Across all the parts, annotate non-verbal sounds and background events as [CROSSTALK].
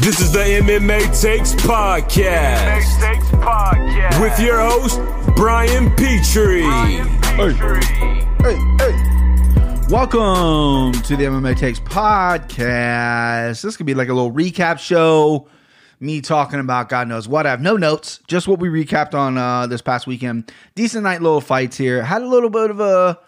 This is the MMA Takes Podcast. Takes Podcast. With your host, Brian Petrie. Hey, hey. Welcome to the MMA Takes podcast. This could be like a little recap show. Me talking about God knows what. I have no notes, just what we recapped on uh, this past weekend. Decent night, little fights here. Had a little bit of a.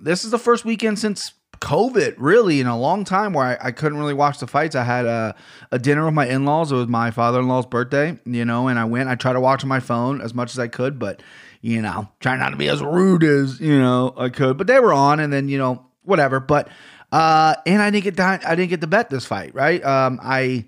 This is the first weekend since COVID, really, in a long time where I, I couldn't really watch the fights. I had a, a dinner with my in laws. It was my father in law's birthday, you know, and I went. I tried to watch on my phone as much as I could, but, you know, trying not to be as rude as, you know, I could. But they were on, and then, you know, whatever. But, uh, and I didn't get that. I didn't get to bet this fight, right? Um, I.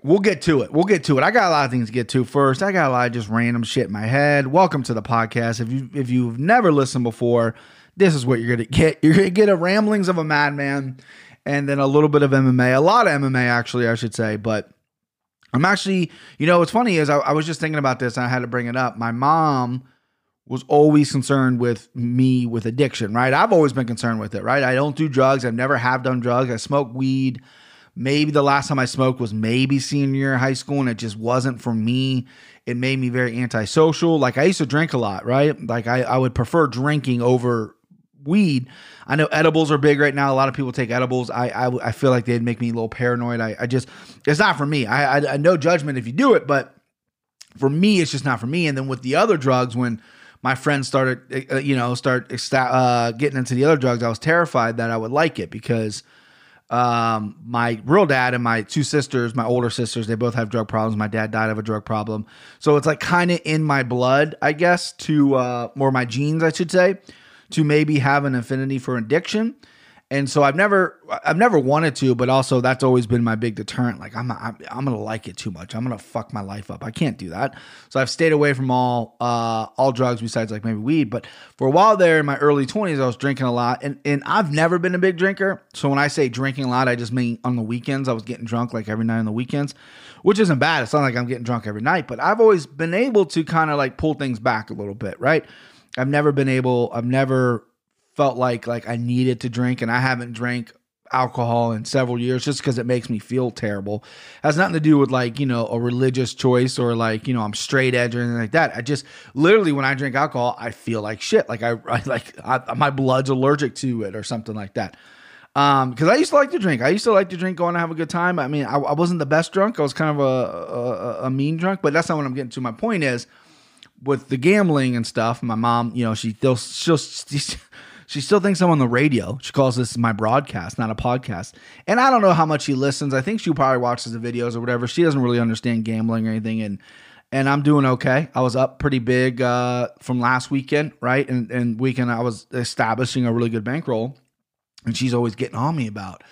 We'll get to it. We'll get to it. I got a lot of things to get to first. I got a lot of just random shit in my head. Welcome to the podcast. If you if you've never listened before, this is what you're gonna get. [LAUGHS] You're gonna get a ramblings of a madman, and then a little bit of MMA, a lot of MMA actually, I should say. But I'm actually, you know, what's funny is I, I was just thinking about this, and I had to bring it up. My mom was always concerned with me with addiction, right? I've always been concerned with it, right? I don't do drugs. I've never have done drugs. I smoke weed. Maybe the last time I smoked was maybe senior year high school, and it just wasn't for me. It made me very antisocial. Like I used to drink a lot, right? Like I, I would prefer drinking over weed. I know edibles are big right now. A lot of people take edibles. I I, I feel like they'd make me a little paranoid. I, I just it's not for me. I, I I no judgment if you do it, but for me it's just not for me. And then with the other drugs, when my friends started, uh, you know, start uh, getting into the other drugs, I was terrified that I would like it because um, my real dad and my two sisters, my older sisters, they both have drug problems. My dad died of a drug problem. So it's like kind of in my blood, I guess, to, uh, my genes, I should say, to maybe have an affinity for addiction and so I've never I've never wanted to, but also that's always been my big deterrent. Like I'm I'm, I'm gonna like it too much. I'm gonna fuck my life up. I can't do that. So I've stayed away from all uh all drugs besides like maybe weed. But for a while there in my early 20s, I was drinking a lot, and and I've never been a big drinker. So when I say drinking a lot, I just mean on the weekends. I was getting drunk like every night on the weekends, which isn't bad. It's not like I'm getting drunk every night, but I've always been able to kind of like pull things back a little bit, right? I've never been able. I've never felt like like I needed to drink, and I haven't drank alcohol in several years just because it makes me feel terrible. It has nothing to do with like, you know, a religious choice or like, you know, I'm straight edge or anything like that. I just literally when I drink alcohol, I feel like shit. Like I, I [LAUGHS] like I, my blood's allergic to it or something like that. Um, because I used to like to drink. I used to like to drink, go and have a good time. I mean, I, I wasn't the best drunk. I was kind of a, a, a mean drunk, but that's not what I'm getting to. My point is, with the gambling and stuff, my mom, you know, she still she'll, she'll still thinks I'm on the radio. She calls this my broadcast, not a podcast. And I don't know how much she listens. I think she probably watches the videos or whatever. She doesn't really understand gambling or anything. And and I'm doing okay. I was up pretty big uh, from last weekend, right? And and weekend I was establishing a really good bankroll. And she's always getting on me about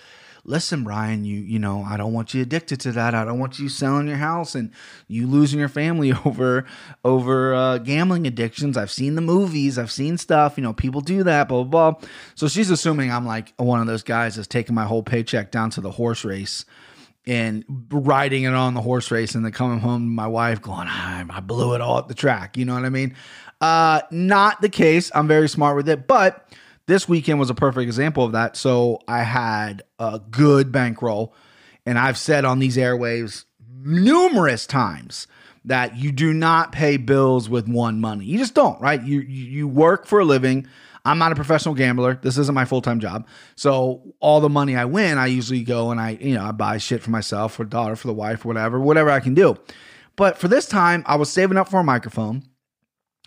listen, Brian, you you know, I don't want you addicted to that. I don't want you selling your house and you losing your family [LAUGHS] over over uh, gambling addictions. I've seen the movies, I've seen stuff. You know, people do that, blah blah blah. So she's assuming I'm like one of those guys that's taking my whole paycheck down to the horse race and riding it on the horse race and then coming home to my wife going, I blew it all at the track. You know what I mean? Uh, not the case. I'm very smart with it, but this weekend was a perfect example of that. So I had a good bankroll, and I've said on these airwaves numerous times that you do not pay bills with one money. You just don't, right? You you work for a living. I'm not a professional gambler. This isn't my full-time job. So all the money I win, I usually go and I, you know, I buy shit for myself, for daughter, for the wife, whatever, whatever I can do. But for this time, I was saving up for a microphone.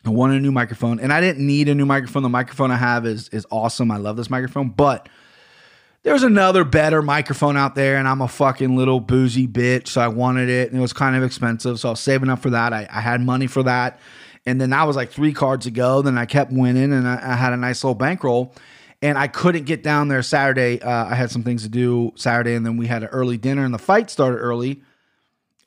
I wanted a new microphone, and I didn't need a new microphone. The microphone I have is is awesome. I love this microphone, but there's another better microphone out there, and I'm a fucking little boozy bitch, so I wanted it, and it was kind of expensive, so I was saving up for that. I, I had money for that, and then that was like three cards ago. Then I kept winning, and I, I had a nice little bankroll, and I couldn't get down there Saturday. Uh, I had some things to do Saturday, and then we had an early dinner, and the fight started early.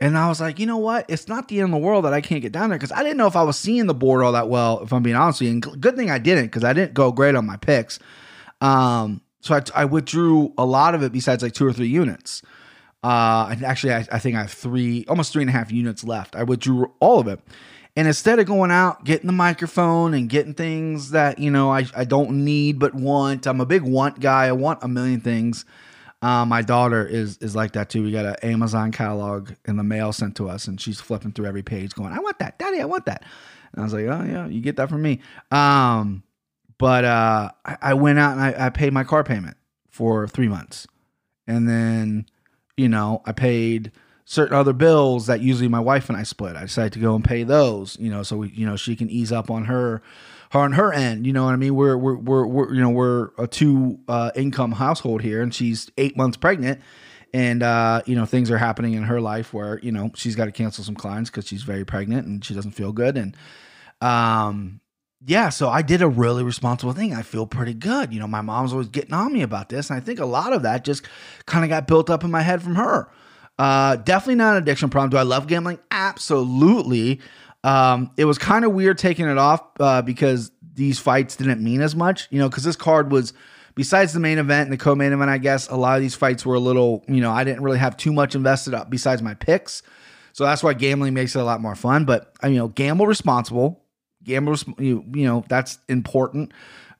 And I was like, you know what? It's not the end of the world that I can't get down there because I didn't know if I was seeing the board all that well, if I'm being honest with you. And good thing I didn't because I didn't go great on my picks. Um, so I, I, withdrew a lot of it besides like two or three units. Uh, actually, I, I think I have three, almost three and a half units left. I withdrew all of it. And instead of going out, getting the microphone and getting things that, you know, I, I don't need but want, I'm a big want guy. I want a million things. Uh, my daughter is is like that too. We got an Amazon catalog in the mail sent to us, and she's flipping through every page, going, "I want that, Daddy, I want that." And I was like, "Oh yeah, you get that from me." Um, but uh, I, I went out and I, I paid my car payment for three months, and then you know I paid certain other bills that usually my wife and I split. I decided to go and pay those, you know, so we, you know, she can ease up on her, her on her end. You know what I mean? We're we're we're, we're you know we're a two uh, income household here, and she's eight months pregnant, and uh, you know things are happening in her life where you know she's got to cancel some clients because she's very pregnant and she doesn't feel good, and um. Yeah, so I did a really responsible thing. I feel pretty good. You know, my mom's always getting on me about this, and I think a lot of that just kind of got built up in my head from her. Uh, definitely not an addiction problem. Do I love gambling? Absolutely. Um, it was kind of weird taking it off uh, because these fights didn't mean as much, you know, because this card was, besides the main event and the co main event, I guess, a lot of these fights were a little, you know, I didn't really have too much invested up besides my picks. So that's why gambling makes it a lot more fun. But, I, you know, gamble responsible. Gamble, you, you know, that's important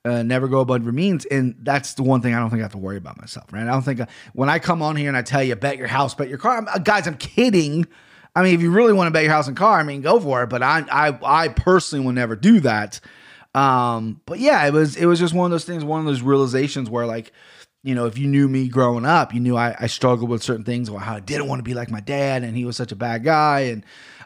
uh, never go above your means. And that's the one thing I don't think I have to worry about myself, right? I don't think uh, when I come on here and I tell you, bet your house, bet your car, I'm, uh, guys, I'm kidding. I mean, if you really want to bet your house and car, I mean, go for it. But I, I, I personally will never do that. Um, but yeah, it was, it was just one of those things, one of those realizations where like, you know, if you knew me growing up, you knew I, I struggled with certain things or how I didn't want to be like my dad and he was such a bad guy. And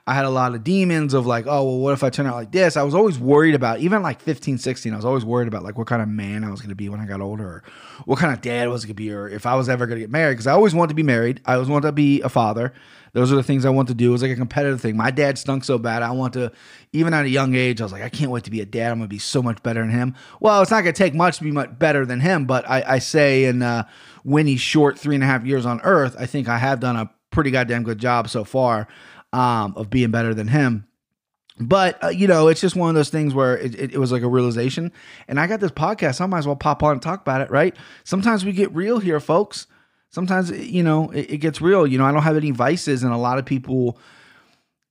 I had a lot of demons of like, oh, well, what if I turn out like this? I was always worried about, even like 15, 16, I was always worried about like what kind of man I was going to be when I got older, or what kind of dad I was going to be, or if I was ever going to get married. Because I always wanted to be married. I always wanted to be a father. Those are the things I want to do. It was like a competitive thing. My dad stunk so bad. I want to, even at a young age, I was like, I can't wait to be a dad. I'm going to be so much better than him. Well, it's not going to take much to be much better than him, but I, I say in uh, Winnie's short three and a half years on Earth, I think I have done a pretty goddamn good job so far um, of being better than him. But uh, you know, it's just one of those things where it, it, it, was like a realization. And I got this podcast, I might as well pop on and talk about it, right? Sometimes we get real here, folks. Sometimes you know it, it gets real. You know, I don't have any vices, and a lot of people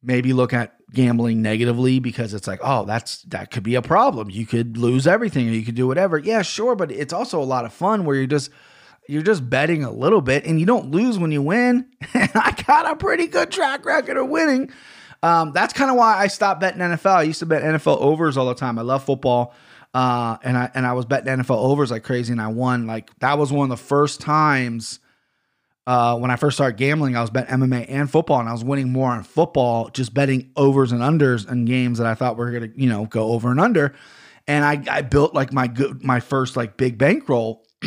maybe look at gambling negatively because it's like, oh, that's that could be a problem. You could lose everything, or you could do whatever. Yeah, sure, but it's also a lot of fun where you're just you're just betting a little bit and you don't lose when you win. [LAUGHS] And I got a pretty good track record of winning. Um, that's kind of why I stopped betting NFL. I used to bet NFL overs all the time. I love football. Uh, and I and I was betting NFL overs like crazy and I won. Like that was one of the first times uh, when I first started gambling, I was betting MMA and football, and I was winning more on football, just betting overs and unders in games that I thought were gonna, you know, go over and under. And I, I built like my good, my first like big bankroll. [CLEARS THROAT]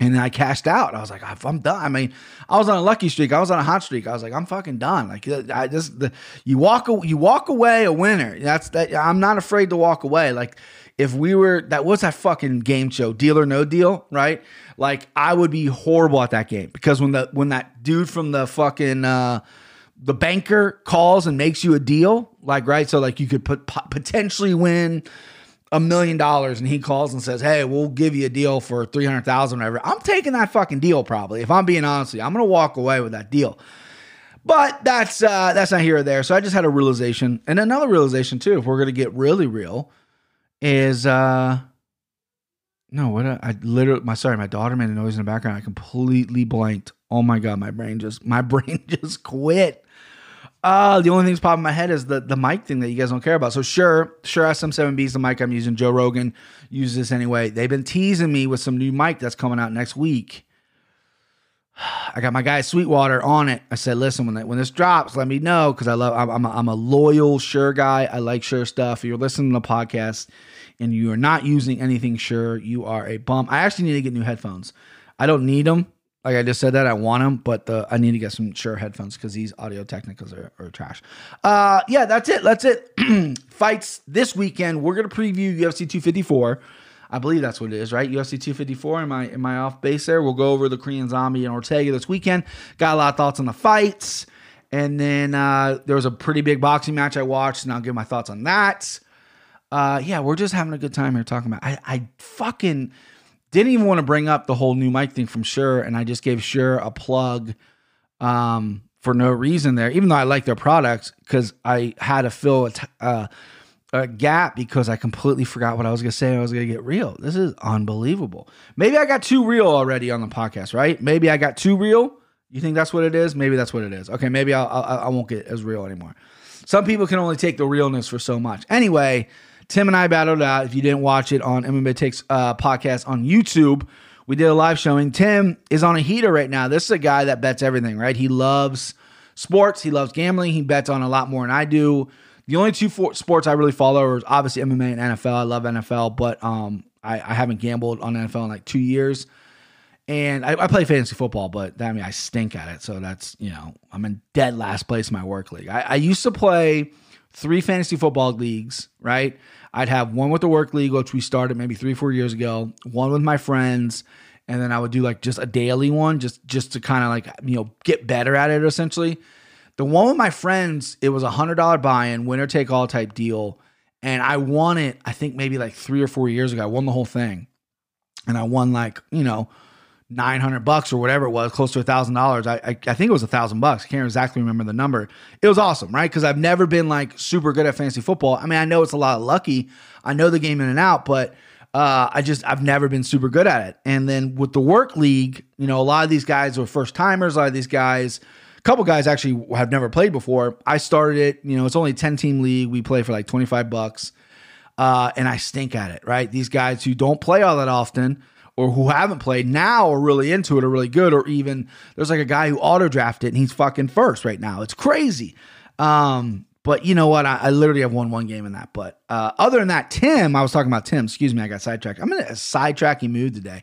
And then I cashed out. I was like, I'm done. I mean, I was on a lucky streak. I was on a hot streak. I was like, I'm fucking done. Like, I just the you walk you walk away a winner. That's that. I'm not afraid to walk away. Like, if we were that was that fucking game show, Deal or No Deal, right? Like, I would be horrible at that game because when the when that dude from the fucking uh, the banker calls and makes you a deal, like right, so like you could put potentially win a million dollars and he calls and says, Hey, we'll give you a deal for 300,000 whatever. I'm taking that fucking deal probably. If I'm being honest with you, I'm to walk away with that deal. But that's uh that's not here or there. So I just had a realization. And another realization too, if we're to get really real, is uh no, what a, I literally my sorry, my daughter made a noise in the background. I completely blanked. Oh my god, my brain just my [LAUGHS] brain just quit. Uh, the only thing that's popping in my head is the, the mic thing that you guys don't care about. So sure, Shure SM7B is the mic I'm using. Joe Rogan uses this anyway. They've been teasing me with some new mic that's coming out next week. [SIGHS] I got my guy Sweetwater on it. I said, listen, when when this drops, let me know because I love. I'm I'm a, I'm a loyal Shure guy. I like Shure stuff. If you're listening to the podcast and you are not using anything Shure, you are a bum. I actually need to get new headphones. I don't need them like I just said that I want them, but the, I need to get some Shure headphones because these Audio Technicas are, are trash. Uh, yeah, that's it. That's it. [CLEARS THROAT] Fights this weekend. We're gonna preview UFC 254. I believe that's what it is, right? UFC 254. Am I am I off base there? We'll go over the Korean Zombie and Ortega this weekend. Got a lot of thoughts on the fights, and then uh, there was a pretty big boxing match I watched, and I'll give my thoughts on that. Uh, yeah, we're just having a good time here talking about. I, I fucking didn't even want to bring up the whole new mic thing from Shure, and I just gave Shure a plug um, for no reason there, even though I like their products because I had to fill a, t- uh, a gap because I completely forgot what I was going to say. I was going to get real. This is unbelievable. Maybe I got too real already on the podcast, right? Maybe I got too real. You think that's what it is? Maybe that's what it is. Okay, maybe I'll, I'll, I won't get as real anymore. Some people can only take the realness for so much. Anyway, Tim and I battled out. If you didn't watch it on MMA Takes uh, podcast on YouTube, we did a live showing. Tim is on a heater right now. This is a guy that bets everything, right? He loves sports. He loves gambling. He bets on a lot more than I do. The only two sports I really follow are obviously MMA and NFL. I love NFL, but um, I, I haven't gambled on NFL in like two years. And I, I, play fantasy football, but I mean, I stink at it. So that's, you know, I'm in dead last place in my work league. I, I used to play three fantasy football leagues, right? I'd have one with the work league, which we started maybe three, four years ago, one with my friends, and then I would do like just a daily one, just just to kind of like you know get better at it essentially. The one with my friends, it was a hundred dollar buy-in, winner take all type deal, and I won it. I think maybe like three or four years ago, I won the whole thing, and I won like you know 900 bucks or whatever it was, close to a thousand dollars. I, I, think it was a thousand bucks. I can't exactly remember the number. It was awesome, right? Because I've never been like super good at fantasy football. I mean, I know it's a lot of lucky. I know the game in and out, but uh, I just I've never been super good at it. And then with the work league, you know, a lot of these guys were first timers. A lot of these guys, a couple guys actually have never played before. I started it. You know, it's only a 10 team league. We play for like 25 bucks. Uh, and I stink at it, right? These guys who don't play all that often or who haven't played now are really into it, are really good, or even there's like a guy who auto drafted and he's fucking first right now. It's crazy. Um, but you know what? I, I, literally have won one game in that. But uh, other than that, Tim, I was talking about Tim. Excuse me, I got sidetracked. I'm in a sidetracking mood today.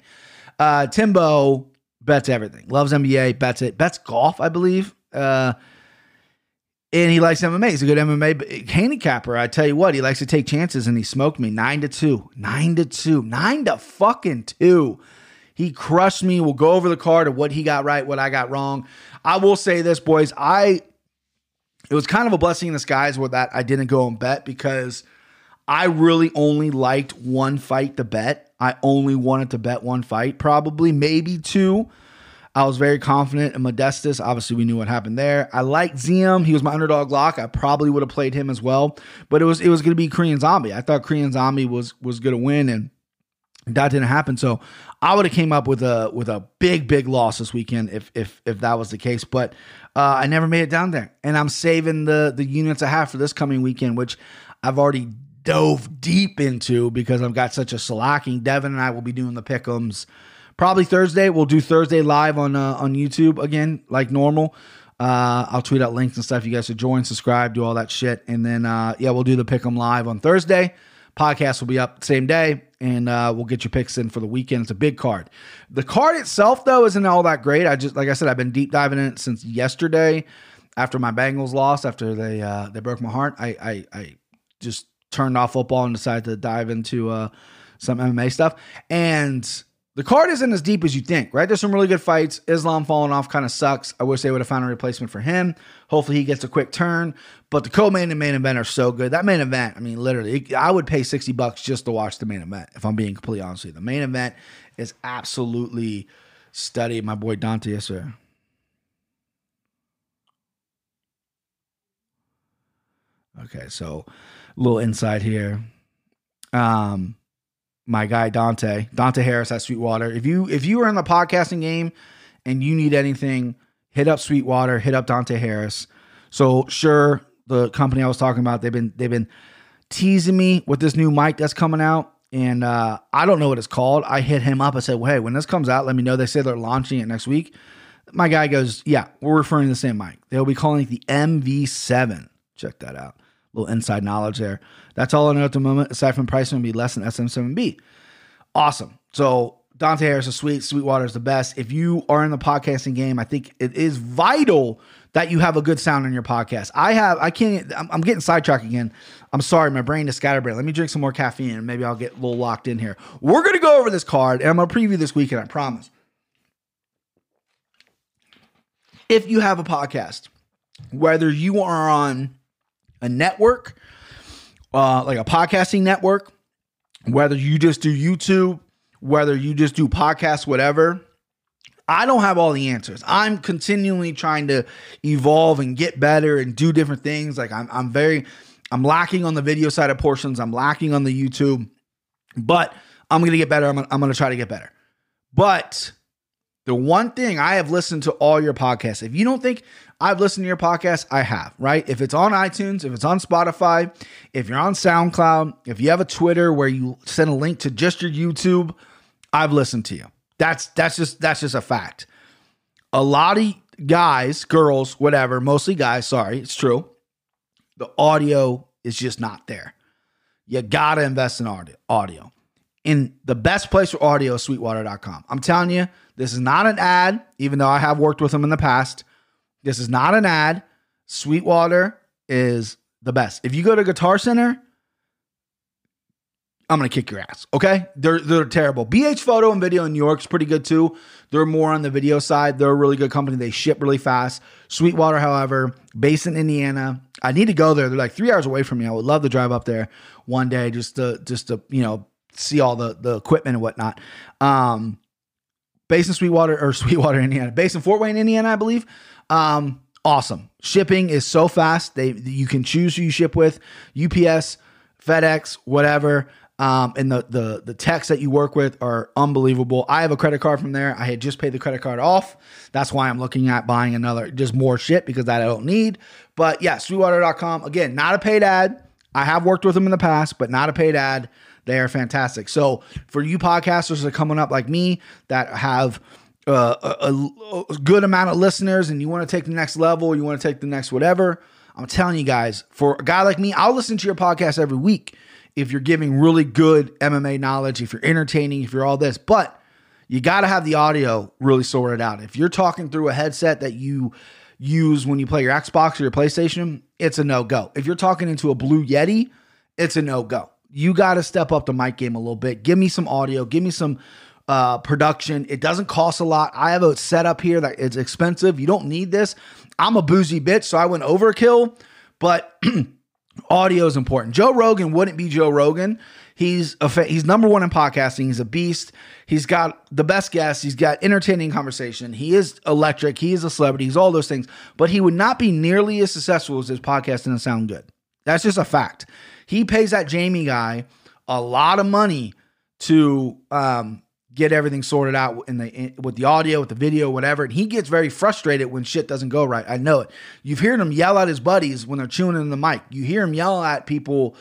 Uh, Timbo bets everything. Loves NBA, bets it, bets golf, I believe. Uh, and he likes MMA. He's a good MMA handicapper. I tell you what, he likes to take chances, and he smoked me nine to two, nine to two, nine to fucking two. He crushed me. We'll go over the card of what he got right, what I got wrong. I will say this, boys. I it was kind of a blessing in disguise with that I didn't go and bet because I really only liked one fight to bet. I only wanted to bet one fight, probably maybe two. I was very confident in Modestas. Obviously, we knew what happened there. I liked Ziam. He was my underdog lock. I probably would have played him as well, but it was it was going to be Korean Zombie. I thought Korean Zombie was was going to win, and that didn't happen. So I would have came up with a with a big big loss this weekend if if if that was the case. But uh, I never made it down there, and I'm saving the the units I have for this coming weekend, which I've already dove deep into because I've got such a slacking. Devin and I will be doing the pickums probably Thursday. We'll do Thursday live on uh, on YouTube again, like normal. Uh, I'll tweet out links and stuff. You guys should join, subscribe, do all that shit, and then uh, yeah, we'll do the pick 'em live on Thursday. Podcast will be up same day, and uh, we'll get your picks in for the weekend. It's a big card. The card itself, though, isn't all that great. I just, like I said, I've been deep diving in it since yesterday, after my Bengals lost, after they uh, they broke my heart. I, I I just turned off football and decided to dive into uh, some MMA stuff, and the card isn't as deep as you think, right? There's some really good fights. Islam falling off kind of sucks. I wish they would have found a replacement for him. Hopefully he gets a quick turn. But the co-main and main event are so good. That main event, I mean, literally, I would pay 60 bucks just to watch the main event, if I'm being completely honest with you. The main event is absolutely studied. My boy Dante, yes, sir. Okay, so little insight here. Um, my guy Dante, Dante Harris at Sweetwater. If you if you are in the podcasting game and you need anything, hit up Sweetwater, hit up Dante Harris. So Shure, the company I was talking about, they've been they've been teasing me with this new mic that's coming out. And uh, I don't know what it's called. I hit him up. I said, well, hey, when this comes out, let me know. They say they're launching it next week. My guy goes, yeah, we're referring to the same mic. They'll be calling it the MV7. Check that out little inside knowledge there. That's all I know at the moment. Aside from pricing, will be less than SM7B. Awesome. So Dante Harris is sweet. Sweetwater is the best. If you are in the podcasting game, I think it is vital that you have a good sound in your podcast. I have, I can't, I'm, I'm getting sidetracked again. I'm sorry, my brain is scatterbrained. Let me drink some more caffeine and maybe I'll get a little locked in here. We're to go over this card and I'm to preview this weekend, I promise. If you have a podcast, whether you are on a network, uh, like a podcasting network, whether you just do YouTube, whether you just do podcasts, whatever. I don't have all the answers. I'm continually trying to evolve and get better and do different things. Like I'm, I'm very, I'm lacking on the video side of portions. I'm lacking on the YouTube, but I'm to get better. I'm going, I'm to try to get better. But the one thing I have listened to all your podcasts. If you don't think I've listened to your podcast, I have, right? If it's on iTunes, if it's on Spotify, if you're on SoundCloud, if you have a Twitter where you send a link to just your YouTube, I've listened to you. That's that's just that's just a fact. A lot of guys, girls, whatever, mostly guys, sorry, it's true. The audio is just not there. You got to invest in audio. And the best place for audio sweetwater.com. I'm telling you, this is not an ad, even though I have worked with them in the past. This is not an ad. Sweetwater is the best. If you go to Guitar Center, I'm gonna kick your ass. Okay, they're they're terrible. BH Photo and Video in New York's pretty good too. They're more on the video side. They're a really good company. They ship really fast. Sweetwater, however, based in Indiana. I need to go there. They're like three hours away from me. I would love to drive up there one day just to just to you know see all the the equipment and whatnot. Um, based in Sweetwater or [LAUGHS] Sweetwater, Indiana, based in Fort Wayne, Indiana, I believe. Um, awesome. Shipping is so fast. They you can choose who you ship with. UPS, FedEx, whatever. Um, and the the the techs that you work with are unbelievable. I have a credit card from there. I had just paid the credit card off. That's why I'm looking at buying another, just more shit because that I don't need. But yeah, sweetwater.com. Again, not a paid ad. I have worked with them in the past, but not a paid ad. They are fantastic. So for you podcasters that are coming up like me that have uh, a, a good amount of listeners and you want to take the next level, you want to take the next whatever, I'm telling you guys, for a guy like me, I'll listen to your podcast every week if you're giving really good MMA knowledge, if you're entertaining, if you're all this, but you got to have the audio really sorted out. If you're talking through a headset that you use when you play your Xbox or your PlayStation, it's a no go. If you're talking into a Blue Yeti, it's a no go. You got to step up the mic game a little bit. Give me some audio, give me some uh, production. It doesn't cost a lot. I have a setup here that it's expensive. You don't need this. I'm a boozy bitch, so I went overkill, but [CLEARS THROAT] audio is important. Joe Rogan wouldn't be Joe Rogan. He's a fa- he's number one in podcasting. He's a beast. He's got the best guests. He's got entertaining conversation. He is electric. He is a celebrity. He's all those things. But he would not be nearly as successful as his podcast and sound good. That's just a fact. He pays that Jamie guy a lot of money to um, get everything sorted out in the in, with the audio, with the video, whatever. And he gets very frustrated when shit doesn't go right. I know it. You've heard him yell at his buddies when they're chewing in the mic. You hear him yell at people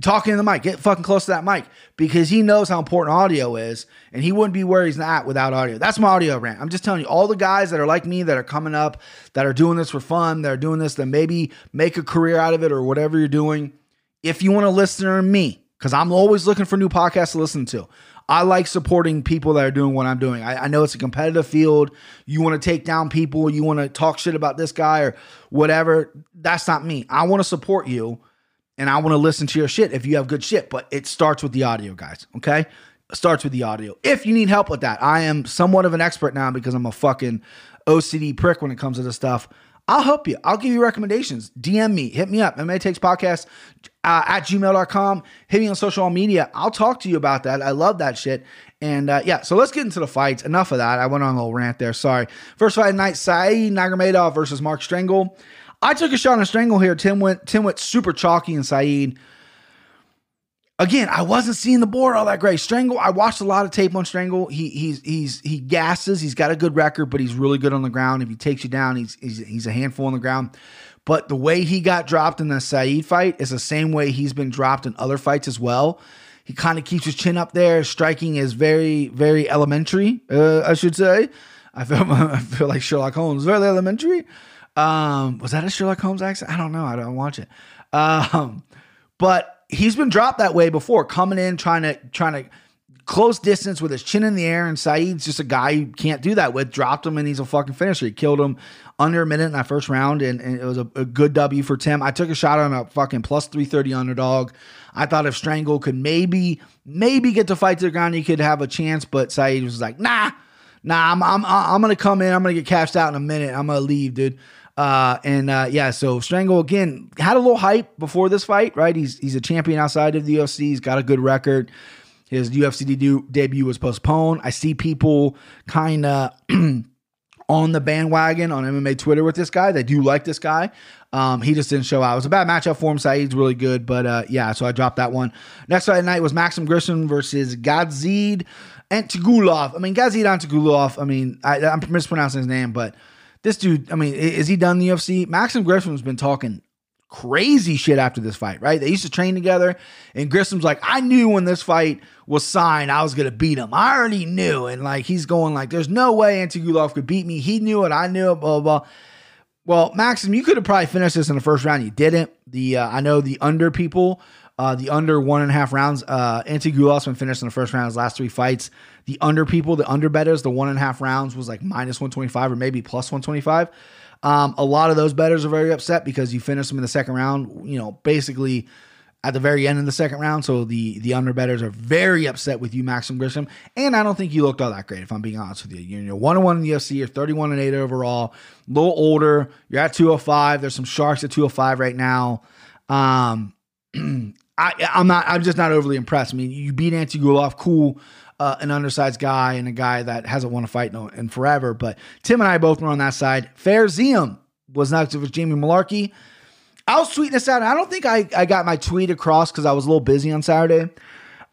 talking in the mic. Get fucking close to that mic because he knows how important audio is, and he wouldn't be where he's at without audio. That's my audio rant. I'm just telling you, all the guys that are like me that are coming up, that are doing this for fun, that are doing this, that maybe make a career out of it or whatever you're doing. If you want to listen to me, because I'm always looking for new podcasts to listen to. I like supporting people that are doing what I'm doing. I, I know it's a competitive field. You want to take down people, you want to talk shit about this guy or whatever. That's not me. I want to support you and I want to listen to your shit if you have good shit, but it starts with the audio, guys. Okay? Starts with the audio. If you need help with that, I am somewhat of an expert now because I'm a fucking OCD prick when it comes to this stuff. I'll help you. I'll give you recommendations. DM me, hit me up. MMA Takes Podcast uh, at gmail.com. Hit me on social media. I'll talk to you about that. I love that shit. And uh, yeah, so let's get into the fights. Enough of that. I went on a little rant there. Sorry. First fight night Saeed Nurmagomedov versus Mark Striegl. I took a shot on Striegl here. Tim went, Tim went super chalky and Saeed again, I wasn't seeing the board all that great. Striegl, I watched a lot of tape on Striegl. He he's he's he gasses. He's got a good record, but he's really good on the ground. If he takes you down, he's he's, he's a handful on the ground. But the way he got dropped in the Saeed fight is the same way he's been dropped in other fights as well. He kind of keeps his chin up there. Striking is very very elementary, uh, I should say. I feel [LAUGHS] I feel like Sherlock Holmes, very elementary. Um, was that a Sherlock Holmes accent? I don't know. I don't watch it. Um, but he's been dropped that way before, coming in trying to trying to close distance with his chin in the air. And Saeed's just a guy you can't do that with. Dropped him and he's a fucking finisher. He killed him under a minute in that first round, and, and it was a, a, good W for Tim. I took a shot on a fucking plus 330 underdog. I thought if Striegl could maybe, maybe get to fight to the ground, he could have a chance, but Saeed was like, nah, nah, I'm, I'm, I'm to come in. I'm to get cashed out in a minute. I'm to leave, dude. Uh, and uh, yeah, so Striegl again had a little hype before this fight, right? He's he's a champion outside of the UFC. He's got a good record. His UFC de- debut was postponed. I see people kind of [CLEARS THROAT] on the bandwagon on MMA Twitter with this guy. They do like this guy. Um, he just didn't show out. It was a bad matchup for him. Saeed's really good, but uh, yeah, so I dropped that one. Next Friday night was Maxim Grishin versus Gadzid Antigulov. I mean, Gadzid Antigulov. I mean, I, I'm mispronouncing his name, but this dude, I mean, is he done the UFC? Maxim Grishin's been talking crazy shit after this fight, right? They used to train together, and Grishin's like, I knew when this fight was signed, I was gonna beat him. I already knew, and like he's going like, there's no way Antigulov could beat me. He knew it, I knew it, blah blah. blah. Well, Maxim, you could have probably finished this in the first round. You didn't. The uh, I know the under people, uh, the under one and a half rounds. Uh, Antigulov's been finished in the first round. His last three fights. The under people, the under betters, the one and a half rounds was like minus one twenty five or maybe plus one twenty five. Um, a lot of those betters are very upset because you finished them in the second round. You know, basically at the very end of the second round. So the the under betters are very upset with you, Maxim Grishin. And I don't think you looked all that great, if I'm being honest with you. You're one and one in the UFC. You're 31 and eight overall. A little older. You're at 205. There's some sharks at 205 right now. Um, [CLEARS THROAT] I, I'm not. I'm just not overly impressed. I mean, you beat Antigulov, cool. Uh, an undersized guy and a guy that hasn't won a fight in, in forever. But Tim and I both were on that side. Fares Ziam was next with Jamie Mullarkey. I'll sweeten this out. I don't think I, I got my tweet across because I was a little busy on Saturday.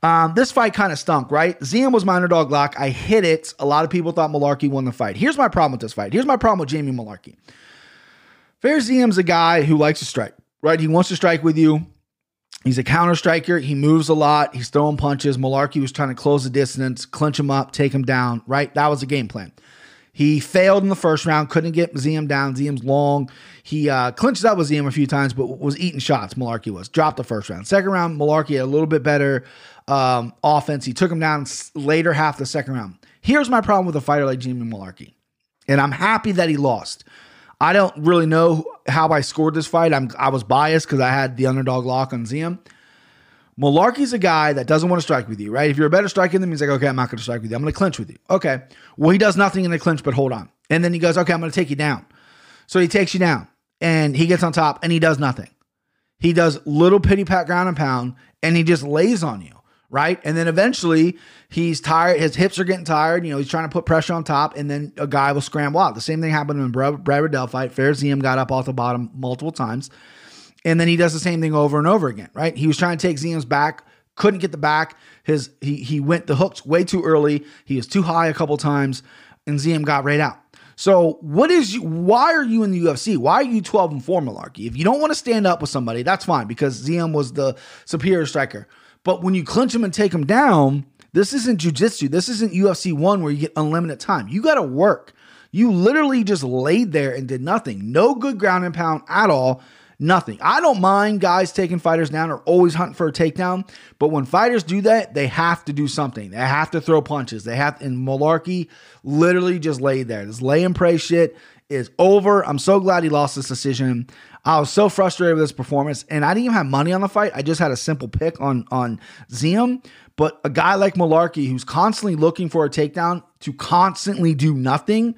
Um, this fight kind of stunk, right? Ziam was my underdog lock. I hit it. A lot of people thought Mullarkey won the fight. Here's my problem with this fight. Here's my problem with Jamie Mullarkey. Fares Ziam's a guy who likes to strike, right? He wants to strike with you. He's a counter striker. He moves a lot. He's throwing punches. Mullarkey was trying to close the distance, clinch him up, take him down, right? That was the game plan. He failed in the first round, couldn't get Ziam down. Ziam's long. He uh, clinched up with Ziam a few times, but was eating shots. Mullarkey was dropped the first round. Second round, Mullarkey had a little bit better um, offense. He took him down later half the second round. Here's my problem with a fighter like Jamie Mullarkey, and I'm happy that he lost. I don't really know how I scored this fight. I'm I was biased because I had the underdog lock on Ziam. Mullarkey's a guy that doesn't want to strike with you, right? If you're a better striker than him, he's like, okay, I'm not going to strike with you. I'm going to clinch with you. Okay. Well, he does nothing in the clinch but hold on. And then he goes, okay, I'm going to take you down. So he takes you down and he gets on top and he does nothing. He does little pity pat ground and pound and he just lays on you, right? And then eventually he's tired. His hips are getting tired. You know, he's trying to put pressure on top and then a guy will scramble out. The same thing happened in Brad, Riddell fight. Fares Ziam got up off the bottom multiple times. And then he does the same thing over and over again, right? He was trying to take Ziam's back, couldn't get the back. His he he went the hooks way too early. He was too high a couple times, and Ziam got right out. So what is why are you in the UFC? Why are you 12 and 4 Mullarkey? If you don't want to stand up with somebody, that's fine because Ziam was the superior striker. But when you clinch him and take him down, this isn't jujitsu. This isn't UFC one where you get unlimited time. You got to work. You literally just laid there and did nothing. No good ground and pound at all. Nothing. I don't mind guys taking fighters down or always hunting for a takedown, but when fighters do that, they have to do something. They have to throw punches. They have, and Mullarkey literally just laid there. This lay and pray shit is over. I'm so glad he lost this decision. I was so frustrated with this performance, and I didn't even have money on the fight. I just had a simple pick on on Ziam. But a guy like Mullarkey, who's constantly looking for a takedown to constantly do nothing,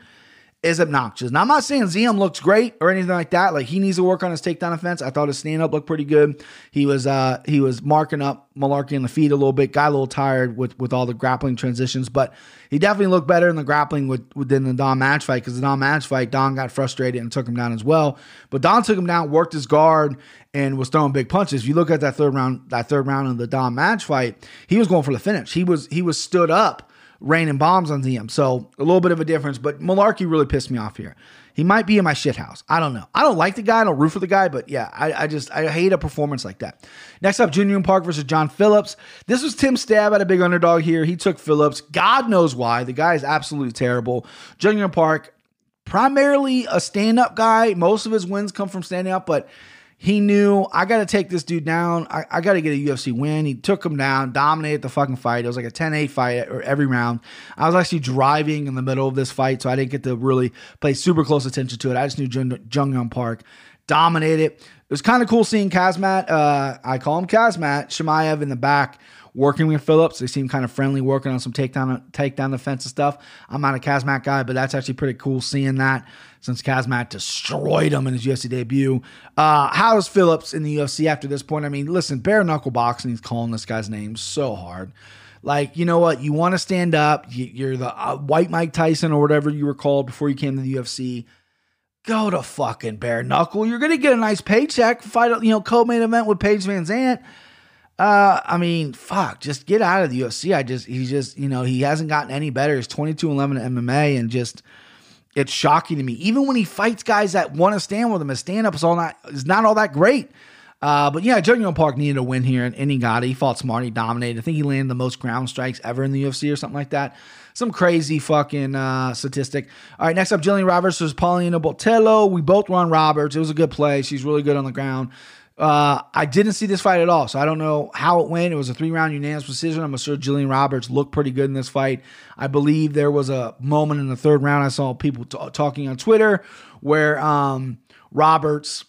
is obnoxious. Now, I'm not saying Ziam looks great or anything like that. Like he needs to work on his takedown offense. I thought his stand up looked pretty good. He was uh he was marking up Mullarkey in the feet a little bit. Got a little tired with with all the grappling transitions, but he definitely looked better in the grappling with within the Don Madge fight because the Don Madge fight, Don got frustrated and took him down as well. But Don took him down, worked his guard, and was throwing big punches. If you look at that third round, that third round of the Don Madge fight, he was going for the finish. He was he was stood up raining bombs on Ziam. So a little bit of a difference, but Mullarkey really pissed me off here. He might be in my shit house. I don't know. I don't like the guy. I don't root for the guy, but yeah, I, I just I hate a performance like that. Next up, Junior Park versus John Phillips. This was Tim Stab at a big underdog here. He took Phillips. God knows why. The guy is absolutely terrible. Junior Park, primarily a stand-up guy. Most of his wins come from standing up, but he knew I got to take this dude down. I, I got to get a UFC win. He took him down, dominated the fucking fight. It was like a 10 8 fight every round. I was actually driving in the middle of this fight, so I didn't get to really pay super close attention to it. I just knew Jung, Yong Park dominated. It was kind of cool seeing Kazmat. Uh, I call him Kazmat Chimaev in the back working with Phillips. They seem kind of friendly, working on some takedown takedown defensive stuff. I'm not a Kazmat guy, but that's actually pretty cool seeing that since Kazmat destroyed him in his UFC debut. Uh, how is Phillips in the UFC after this point? I mean, listen, bare knuckle boxing, he's calling this guy's name so hard. Like, you know what? You want to stand up. You're the uh, white Mike Tyson or whatever you were called before you came to the UFC. Go to fucking bare knuckle. You're gonna get a nice paycheck. Fight, you know, co-main event with Paige VanZant. Uh, I mean, fuck, just get out of the UFC. I just, he's just, you know, he hasn't gotten any better. He's 22 11 at MMA and just, it's shocking to me. Even when he fights guys that want to stand with him, his stand up is all not, is not all that great. Uh, but yeah, Jung Park needed a win here, and, and he got it. He fought smart. He dominated. I think he landed the most ground strikes ever in the UFC or something like that. Some crazy fucking uh, statistic. All right, next up, Jillian Roberts versus Paulina Botelho. We both on Roberts. It was a good play. She's really good on the ground. Uh, I didn't see this fight at all, so I don't know how it went. It was a three round unanimous decision. I'm sure Jillian Roberts looked pretty good in this fight. I believe there was a moment in the third round I saw people t- talking on Twitter where um, Roberts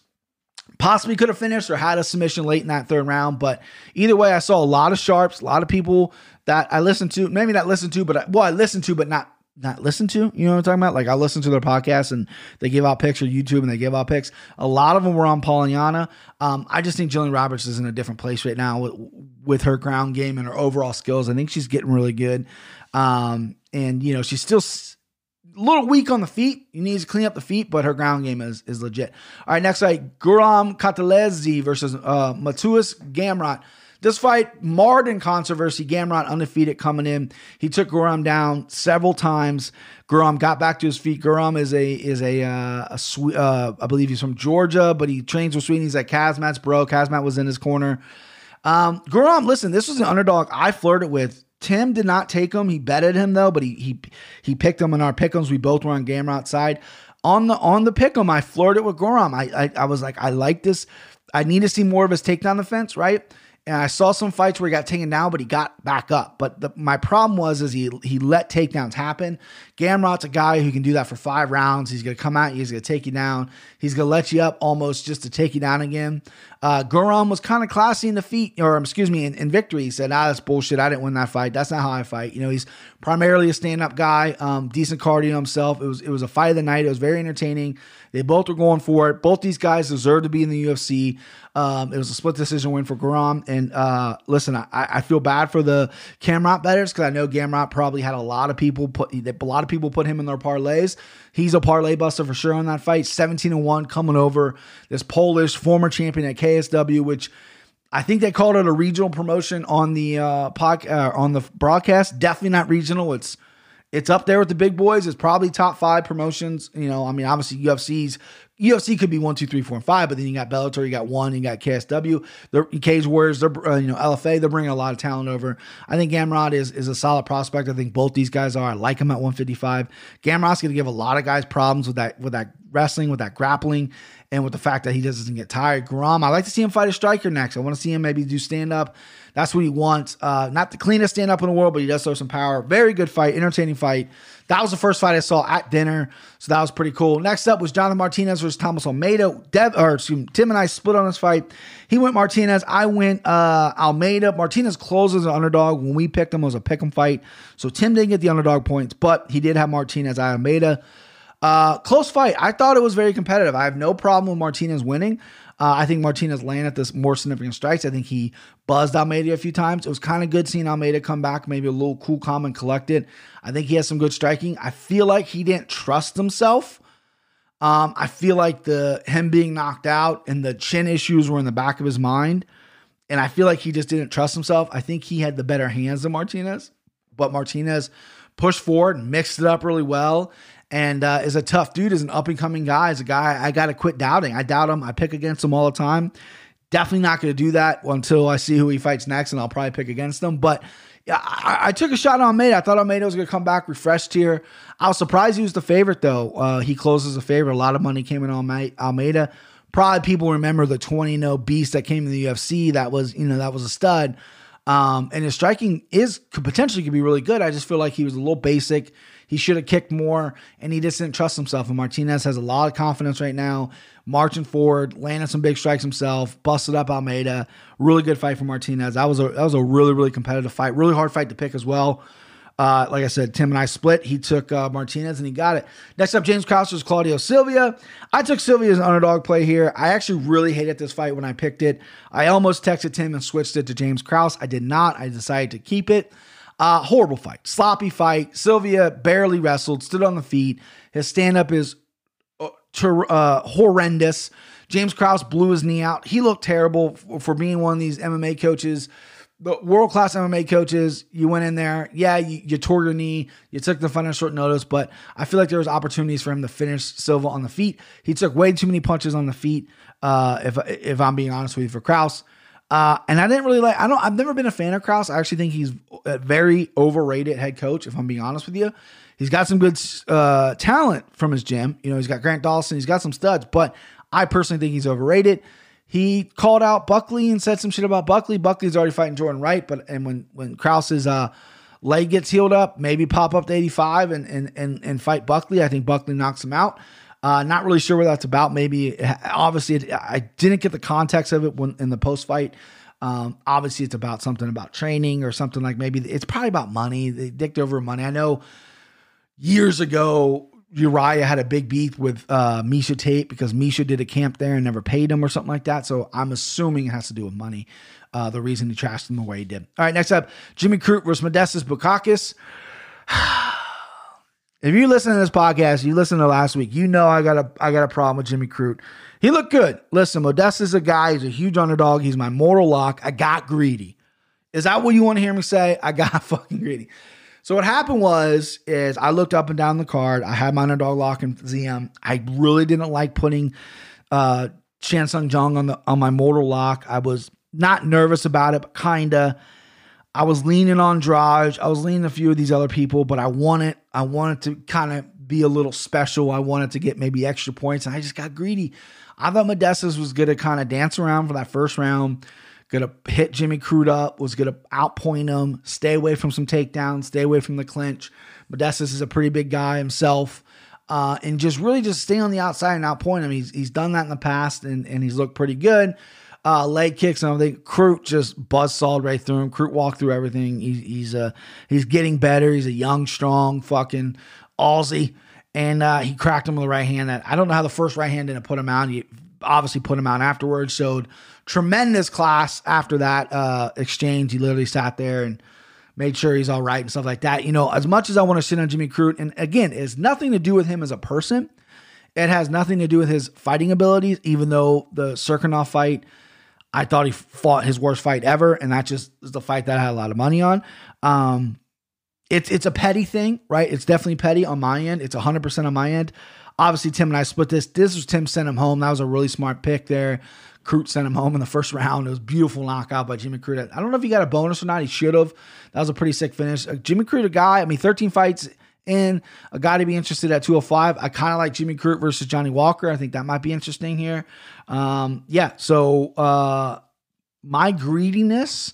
possibly could have finished or had a submission late in that third round. But either way, I saw a lot of sharps, a lot of people that I listened to, maybe not listened to, but I, well, I listened to, but not not listen to. You know what I'm talking about? Like I listen to their podcast and they give out picks or YouTube and they give out picks. A lot of them were on Poliana. Um, I just think Jillian Roberts is in a different place right now with, with her ground game and her overall skills. I think she's getting really good. Um, and you know, she's still a little weak on the feet. You need to clean up the feet, but her ground game is is legit. All right, next fight, Guram Katelezi versus uh, Mateusz Gamrot. This fight marred in controversy. Gamrot undefeated coming in. He took Guram down several times. Guram got back to his feet. Guram is a is a, uh, a uh, I believe he's from Georgia, but he trains with Sweden. He's at Kazmat's bro. Kazmat was in his corner. Um, Guram, listen, this was an underdog I flirted with. Tim did not take him. He betted him though, but he he he picked him in our pickums. We both were on Gamrot side. On the on the pick'em, I flirted with Guram. I, I I was like, I like this. I need to see more of his takedown defense, right? And I saw some fights where he got taken down, but he got back up. But the, my problem was is he he let takedowns happen. Gamrot's a guy who can do that for five rounds. He's gonna come out, he's gonna take you down, he's gonna let you up almost just to take you down again. Uh, was kind of classy in defeat, or excuse me, in, in, victory. He said, "Ah, that's bullshit. I didn't win that fight. That's not how I fight." You know, he's primarily a stand-up guy, um, decent cardio himself. It was it was a fight of the night. It was very entertaining. They both were going for it. Both these guys deserve to be in the UFC. Um, it was a split decision win for Guram. And uh, listen, I, I feel bad for the Gamrot betters because I know Gamrot probably had a lot of people put a lot of people put him in their parlays. He's a parlay buster for sure on that fight. 17 and 1 coming over this Polish former champion at KSW, which I think they called it a regional promotion on the uh, uh, on the broadcast. Definitely not regional. It's it's up there with the big boys. It's probably top five promotions. You know, I mean, obviously UFC's UFC could be one, two, three, four, and five, but then you got Bellator, you got one, you got KSW, the Cage Warriors, they're uh, you know LFA, they're bringing a lot of talent over. I think Gamrot is is a solid prospect. I think both these guys are. I like him at 155. Gamrot's going to give a lot of guys problems with that with that wrestling, with that grappling, and with the fact that he doesn't get tired. Grom, I like to see him fight a striker next. I want to see him maybe do stand up. That's what he wants. Uh, not the cleanest stand up in the world, but he does throw some power. Very good fight, entertaining fight. That was the first fight I saw at dinner, so that was pretty cool. Next up was Jonathan Martinez versus Thomas Almeida. Dev, or excuse me, Tim and I split on this fight. He went Martinez. I went uh, Almeida. Martinez closes an underdog. When we picked him, it was a pick 'em fight. So Tim didn't get the underdog points, but he did have Martinez. I Almeida. Uh, close fight. I thought it was very competitive. I have no problem with Martinez winning. Uh, I think Martinez landed this more significant strikes. I think he buzzed Almeida a few times. It was kind of good seeing Almeida come back, maybe a little cool, calm, and collected. I think he has some good striking. I feel like he didn't trust himself. Um, I feel like the him being knocked out and the chin issues were in the back of his mind, and I feel like he just didn't trust himself. I think he had the better hands than Martinez, but Martinez pushed forward, and mixed it up really well, and uh, is a tough dude, is an up and coming guy, is a guy I got to quit doubting. I doubt him. I pick against him all the time. Definitely not going to do that until I see who he fights next, and I'll probably pick against him. But yeah, I, I took a shot on Almeida. I thought Almeida was going to come back refreshed here. I was surprised he was the favorite, though. Uh, he closes a favorite. A lot of money came in on Almeida. Probably people remember the 20 0 beast that came in the UFC. That was, you know, that was a stud. Um, and his striking is could potentially could be really good. I just feel like he was a little basic. He should have kicked more, and he just didn't trust himself. And Martinez has a lot of confidence right now, marching forward, landing some big strikes himself, busted up Almeida. Really good fight for Martinez. That was a that was a really really competitive fight, really hard fight to pick as well. Uh, like I said, Tim and I split. He took uh, Martinez and he got it. Next up, James versus Claudio Silva. I took Silva as underdog play here. I actually really hated this fight when I picked it. I almost texted Tim and switched it to James Krause. I did not. I decided to keep it. Uh, horrible fight, sloppy fight. Silva barely wrestled, stood on the feet. His stand up is uh, ter- uh, horrendous. James Krause blew his knee out. He looked terrible f- for being one of these MMA coaches the world class MMA coaches, you went in there, yeah, you, you, tore your knee, you took the on short notice, but I feel like there was opportunities for him to finish Silva on the feet. He took way too many punches on the feet. Uh, if if I'm being honest with you, for Krause, uh, and I didn't really like. I don't. I've never been a fan of Krause. I actually think he's a very overrated head coach. If I'm being honest with you, he's got some good uh, talent from his gym. You know, he's got Grant Dawson, he's got some studs, but I personally think he's overrated. He called out Buckley and said some shit about Buckley. Buckley's already fighting Jordan Wright, but and when when Krause's uh, leg gets healed up, maybe pop up to 85 and and and, and fight Buckley. I think Buckley knocks him out. Uh, not really sure what that's about. Maybe obviously it, I didn't get the context of it when in the post fight. Um, obviously it's about something about training or something like maybe it's probably about money. They dicked over money. I know years ago Uriah had a big beef with uh, Miesha Tate because Miesha did a camp there and never paid him or something like that. So I'm assuming it has to do with money. Uh, the reason he trashed him the way he did. All right, next up, Jimmy Crute versus Modestas Bukauskas. [SIGHS] if you listen to this podcast, you listen to last week, you know I got a I got a problem with Jimmy Crute. He looked good. Listen, Modesta's a guy. He's a huge underdog. He's my mortal lock. I got greedy. Is that what you want to hear me say? [LAUGHS] I got fucking greedy. So what happened was is I looked up and down the card. I had my underdog lock in Ziam. I really didn't like putting uh Chan Sung Jung on the on my mortal lock. I was not nervous about it, but kinda. I was leaning on Draj. I was leaning a few of these other people, but I wanted I wanted to kind of be a little special. I wanted to get maybe extra points, and I just got greedy. I thought Modestas was gonna kind of dance around for that first round gonna hit Jimmy Crute up, was gonna outpoint him, stay away from some takedowns, stay away from the clinch. Modestas is a pretty big guy himself. Uh, and just really just stay on the outside and outpoint him. He's he's done that in the past and, and he's looked pretty good. Uh, leg kicks and everything. Crute just buzzsawed right through him. Crute walked through everything. He, he's uh he's getting better. He's a young, strong, fucking Aussie. And uh, he cracked him with the right hand. That I don't know how the first right hand didn't put him out. He obviously put him out afterwards. Showed tremendous class after that uh, exchange. He literally sat there and made sure he's all right and stuff like that. You know, as much as I want to sit on Jimmy Crute, and again, it's nothing to do with him as a person. It has nothing to do with his fighting abilities, even though the Cirkunov fight, I thought he fought his worst fight ever, and that just is the fight that I had a lot of money on. Um, it's it's a petty thing, right? It's definitely petty on my end. It's 100% on my end. Obviously, Tim and I split this. This was Tim sent him home. That was a really smart pick there. Crute sent him home in the first round. It was beautiful knockout by Jimmy Crute. I don't know if he got a bonus or not. He should have. That was a pretty sick finish. Uh, Jimmy Crute, a guy. I mean, 13 fights in. A guy to be interested at 205. I kind of like Jimmy Crute versus Johnny Walker. I think that might be interesting here. Um, yeah. So uh, my greediness.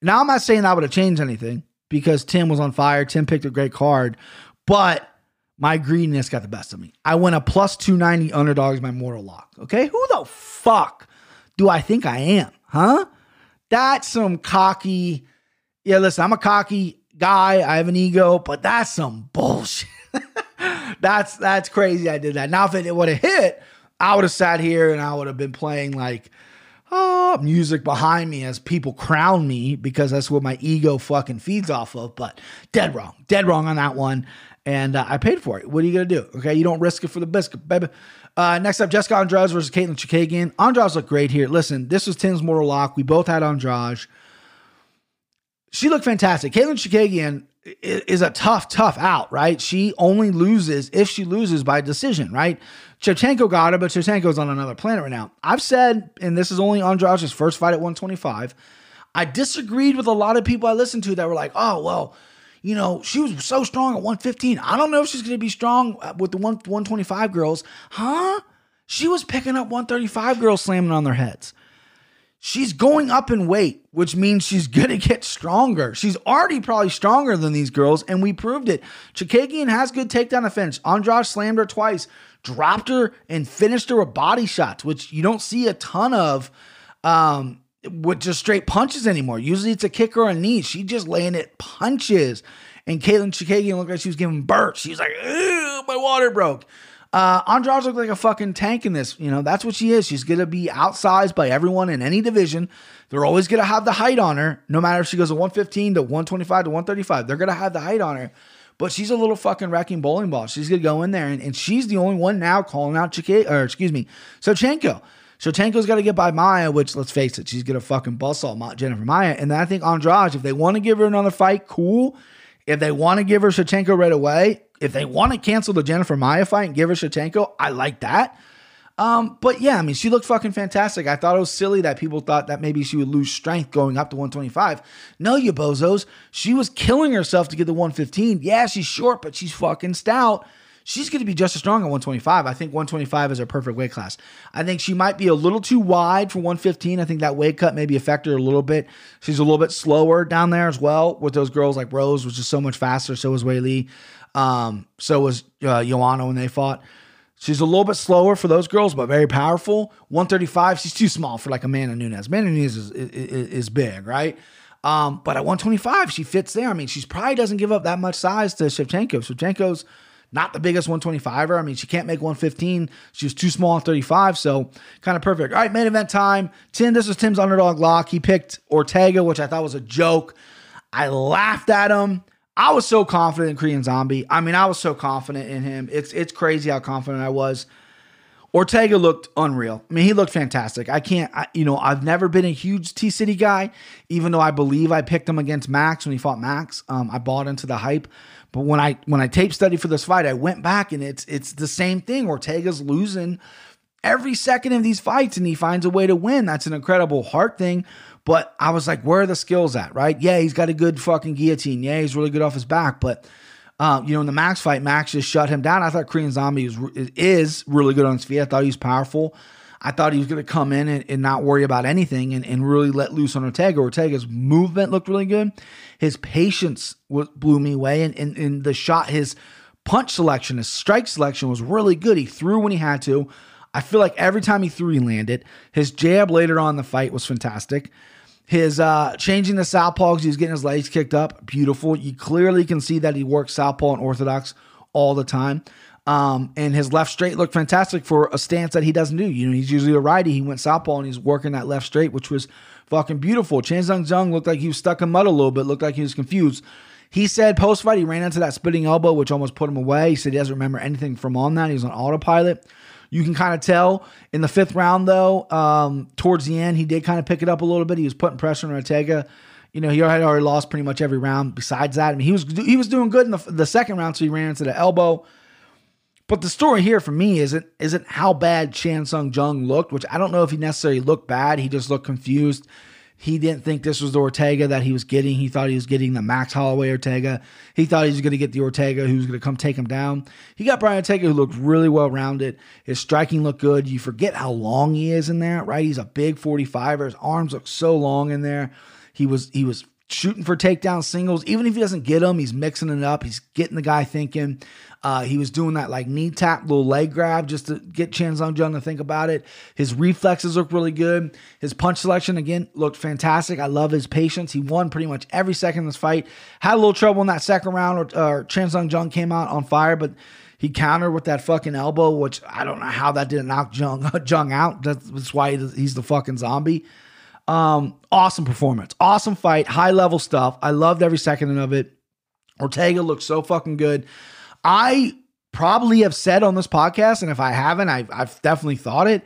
Now I'm not saying I would have changed anything because Tim was on fire. Tim picked a great card, but my greediness got the best of me. I went a plus 290 underdogs my mortal lock. Okay. Who the fuck do I think I am? Huh? That's some cocky. Yeah, listen, I'm a cocky guy. I have an ego, but that's some bullshit. [LAUGHS] that's that's crazy. I did that. Now, if it would have hit, I would have sat here and I would have been playing like oh, music behind me as people crown me because that's what my ego fucking feeds off of. But dead wrong, dead wrong on that one and uh, I paid for it. What are you gonna do? Okay, you don't risk it for the biscuit, baby. Uh, next up, Jessica Andrade versus Katlyn Chookagian. Andrade looked great here. Listen, this was Tim's mortal lock. We both had Andrade. She looked fantastic. Katlyn Chookagian is a tough, tough out, right? She only loses if she loses by decision, right? Shevchenko got her, but Shevchenko's on another planet right now. I've said, and this is only Andrade's first fight at 125. I disagreed with a lot of people I listened to that were like, oh, well, you know, she was so strong at 115. I don't know if she's going to be strong uh, with the 1, 125 girls. Huh? She was picking up 135 girls slamming on their heads. She's going up in weight, which means she's [LAUGHS] going to get stronger. She's already probably stronger than these girls, and we proved it. Chookagian has good takedown offense. Andrade slammed her twice, dropped her, and finished her with body shots, which you don't see a ton of. Um, with just straight punches anymore. Usually it's a kick or a knee. She just laying it punches. And Katlyn Chookagian looked like she was giving birth. She was like, my water broke. Uh, Andrade looked like a fucking tank in this. You know, that's what she is. She's going to be outsized by everyone in any division They're always going to have the height on her, no matter if she goes to 115 to 125 to 135. They're going to have the height on her. But she's a little fucking wrecking bowling ball. She's going to go in there, and, and she's the only one now calling out Chika, or excuse me, Shevchenko. Shevchenko's got to get by Maia, which let's face it, she's to fucking bust all Jennifer Maia. And then I think Andrade, if they want to give her another fight, cool. If they want to give her Shevchenko right away, if they want to cancel the Jennifer Maia fight and give her Shevchenko, I like that. Um, but yeah, I mean, she looked fucking fantastic. I thought it was silly that people thought that maybe she would lose strength going up to 125. No, you bozos. She was killing herself to get the 115. Yeah, she's short, but she's fucking stout. She's going to be just as strong at 125. I think 125 is her perfect weight class. I think she might be a little too wide for 115. I think that weight cut maybe affected her a little bit. She's a little bit slower down there as well with those girls like Rose, which is so much faster. So was Weili. Um, so was uh, Joanna when they fought. She's a little bit slower for those girls, but very powerful. 135, she's too small for like Amanda Nunes. Amanda Nunes is, is, is big, right? Um, but at 125, she fits there. I mean, she probably doesn't give up that much size to Shevchenko. Shevchenko's not the biggest 125er. I mean, she can't make 115. She was too small at 35, so kind of perfect. All right, main event time. Tim, this was Tim's underdog lock. He picked Ortega, which I thought was a joke. I laughed at him. I was so confident in Korean Zombie. I mean, I was so confident in him. It's it's crazy how confident I was. Ortega looked unreal. I mean, he looked fantastic. I can't, I, you know, I've never been a huge T City guy, even though I believe I picked him against Max when he fought Max. Um, I bought into the hype, but when I when I tape studied for this fight, I went back and it's it's the same thing. Ortega's losing every second of these fights, and he finds a way to win. That's an incredible heart thing. But I was like, where are the skills at, right? Yeah, he's got a good fucking guillotine. Yeah, he's really good off his back. But, um, you know, in the Max fight, Max just shut him down. I thought Korean Zombie was, is really good on his feet. I thought he was powerful. I thought he was going to come in and, and, not worry about anything and, and really let loose on Ortega. Ortega's movement looked really good. His patience was, blew me away. And, and, and the shot, his punch selection, his strike selection was really good. He threw when he had to. I feel like every time he threw, he landed. His jab later on the fight was fantastic. His uh, changing the southpaw because he was getting his legs kicked up, beautiful. You clearly can see that he works southpaw and orthodox all the time. Um, and his left straight looked fantastic for a stance that he doesn't do. You know, he's usually a righty. He went southpaw and he's working that left straight, which was fucking beautiful. Chan Sung Jung looked like he was stuck in mud a little bit, looked like he was confused. He said post fight he ran into that spitting elbow, which almost put him away. He said he doesn't remember anything from on that. He was on autopilot. You can kind of tell in the fifth round, though, um, towards the end, he did kind of pick it up a little bit. He was putting pressure on Ortega. You know, he had already lost pretty much every round. Besides that, I mean, he was he was doing good in the, the second round, so he ran into the elbow. But the story here for me isn't isn't how bad Chan Sung Jung looked, which I don't know if he necessarily looked bad. He just looked confused. He didn't think this was the Ortega that he was getting. He thought he was getting the Max Holloway Ortega. He thought he was going to get the Ortega who was going to come take him down. He got Brian Ortega who looked really well rounded. His striking looked good. You forget how long he is in there, right? He's a big 45er. His arms look so long in there. He was he was shooting for takedown singles. Even if he doesn't get them, he's mixing it up. He's getting the guy thinking. Uh, he was doing that like knee tap, little leg grab just to get Chan Sung Jung to think about it. His reflexes look really good. His punch selection, again, looked fantastic. I love his patience. He won pretty much every second of this fight. Had a little trouble in that second round, or, or Chan Sung Jung came out on fire, but he countered with that fucking elbow, which I don't know how that didn't knock Jung, [LAUGHS] Jung out. That's why he's the fucking zombie. Um, awesome performance, awesome fight, high level stuff. I loved every second of it. Ortega looked so fucking good. I probably have said on this podcast, and if I haven't, I've, I've definitely thought it.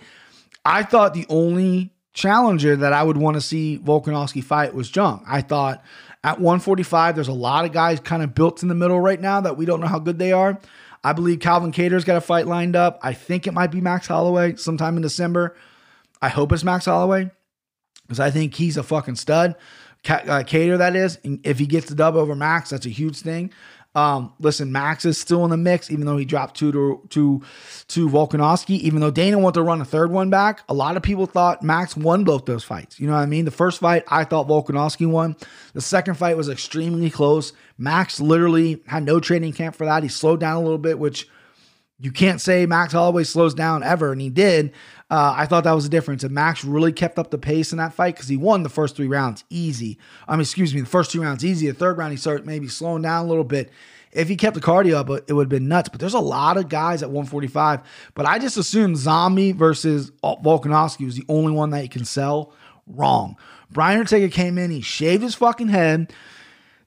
I thought the only challenger that I would want to see Volkanovski fight was Jung. I thought at 145, there's a lot of guys kind of built in the middle right now that we don't know how good they are. I believe Calvin Kattar's got a fight lined up. I think it might be Max Holloway sometime in December. I hope it's Max Holloway because I think he's a fucking stud. Uh, Kattar, that is. If he gets the dub over Max, that's a huge thing. Um, listen, Max is still in the mix, even though he dropped two to to to Volkanovski. Even though Dana wanted to run a third one back, a lot of people thought Max won both those fights. You know what I mean? The first fight, I thought Volkanovski won. The second fight was extremely close. Max literally had no training camp for that. He slowed down a little bit, which you can't say Max always slows down ever, and he did. Uh, I thought that was a difference. And Max really kept up the pace in that fight because he won the first three rounds easy. I mean, excuse me, the first two rounds easy. The third round, he started maybe slowing down a little bit. If he kept the cardio up, it would have been nuts. But there's a lot of guys at 145. But I just assumed Zombie versus Volkanovski was the only one that you can sell Wrong. Brian Ortega came in, he shaved his fucking head.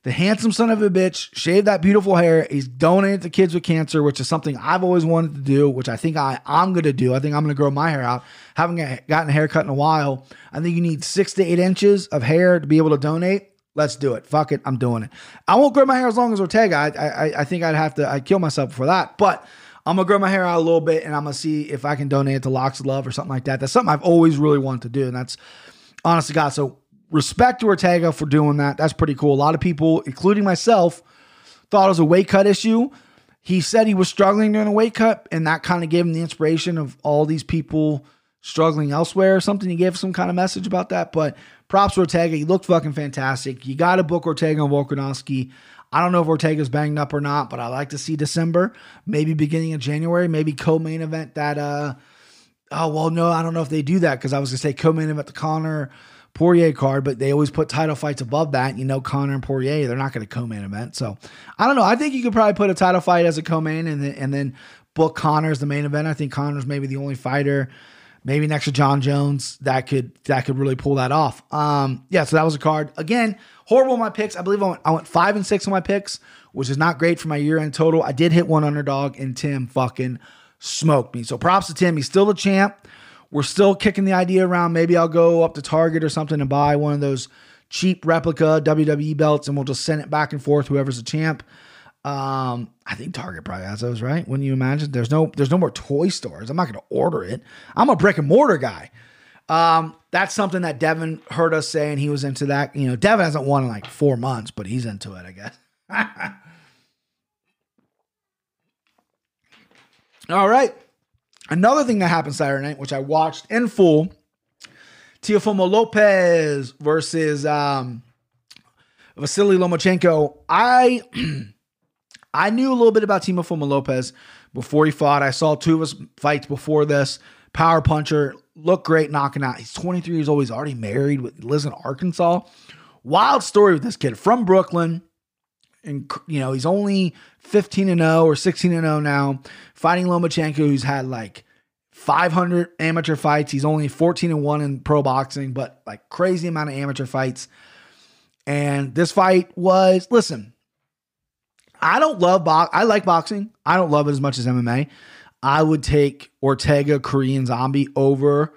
The handsome son of a bitch shaved that beautiful hair. He's donated to kids with cancer, which is something I've always wanted to do, which I think I, I'm going to do. I think I'm going to grow my hair out. Haven't gotten a haircut in a while. I think you need six to eight inches of hair to be able to donate. Let's do it. Fuck it. I'm doing it. I won't grow my hair as long as Ortega. I, I, I think I'd have to, I'd kill myself for that. But I'm going to grow my hair out a little bit and I'm going to see if I can donate it to Locks of Love or something like that. That's something I've always really wanted to do. And that's honestly God. So respect to Ortega for doing that. That's pretty cool. A lot of people, including myself, thought it was a weight cut issue. He said he was struggling during the weight cut, and that kind of gave him the inspiration of all these people struggling elsewhere or something. He gave some kind of message about that. But props to Ortega. He looked fucking fantastic. You got to book Ortega and Volkanovski. I don't know if Ortega's banged up or not, but I like to see December, maybe beginning of January, maybe co-main event that. uh Oh well, no, I don't know if they do that because I was gonna say co-main event the Conor Poirier card, but they always put title fights above that. You know, Conor and Poirier, they're not going to co-main event. So I don't know. I think you could probably put a title fight as a co-main and then, and then book Conor as the main event. I think Conor's maybe the only fighter maybe next to John Jones that could that could really pull that off. Um, yeah, so that was a card. Again, horrible my picks. I believe I went, I went five and six on my picks, which is not great for my year end total. I did hit one underdog, and Tim fucking smoked me. So props to Tim. He's still the champ. We're still kicking the idea around. Maybe I'll go up to Target or something and buy one of those cheap replica WWE belts, and we'll just send it back and forth. Whoever's the champ. Um, I think Target probably has those, right? Wouldn't you imagine? There's no there's no more toy stores. I'm not gonna order it. I'm a brick and mortar guy. Um, that's something that Devin heard us say, and he was into that. You know, Devin hasn't won in like four months, but he's into it, I guess. [LAUGHS] All right. Another thing that happened Saturday night, which I watched in full, Teofimo Lopez versus um, Vasily Lomachenko. I [CLEARS THROAT] I knew a little bit about Teofimo Lopez before he fought. I saw two of his fights before this. Power puncher, looked great knocking out. He's 23 years old. He's already married. With, lives in Arkansas. Wild story with this kid from Brooklyn. And you know he's only 15 and 0 or 16 and 0 now, fighting Lomachenko, who's had like 500 amateur fights. He's only 14 and 1 in pro boxing, but like crazy amount of amateur fights. And this fight was, listen, I don't love box. I like boxing. I don't love it as much as MMA. I would take Ortega Korean Zombie over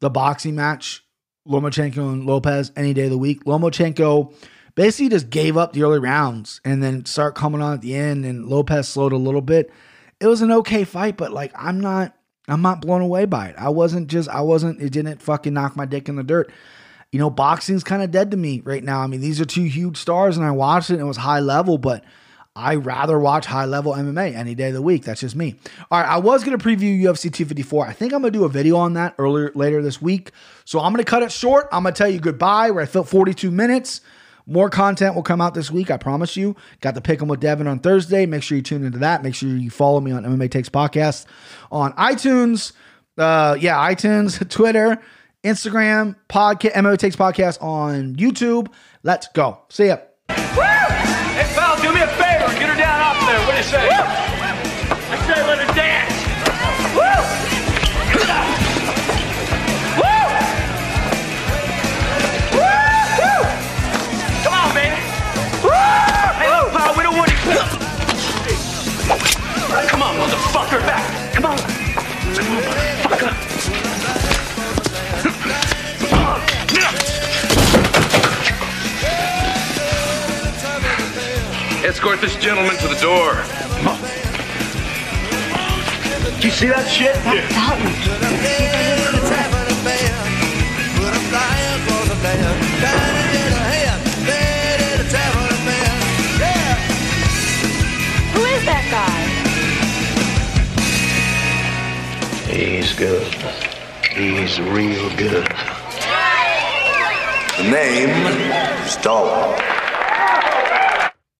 the boxing match, Lomachenko and Lopez any day of the week. Lomachenko basically just gave up the early rounds and then start coming on at the end, and Lopez slowed a little bit. It was an okay fight, but like I'm not, I'm not blown away by it. I wasn't just, I wasn't. It didn't fucking knock my dick in the dirt. You know, boxing's kind of dead to me right now. I mean, these are two huge stars, and I watched it and it was high level, but I rather watch high level MMA any day of the week. That's just me. All right, I was to preview UFC 254. I think I'm to do a video on that earlier later this week. So I'm to cut it short. I'm to tell you goodbye. We're at 42 minutes. More content will come out this week, I promise you. Got the pick 'em with Devin on Thursday. Make sure you tune into that. Make sure you follow me on MMA Takes Podcast on iTunes. Uh, yeah, iTunes, [LAUGHS] Twitter, Instagram, podcast, MMA Takes Podcast on YouTube. Let's go. See ya. Hey, pal, do me a favor. Get her down off there. What do you say? I Escort this gentleman to the door. Did you see that shit? Who is that guy? He's good. He's real good. The name is Dalton.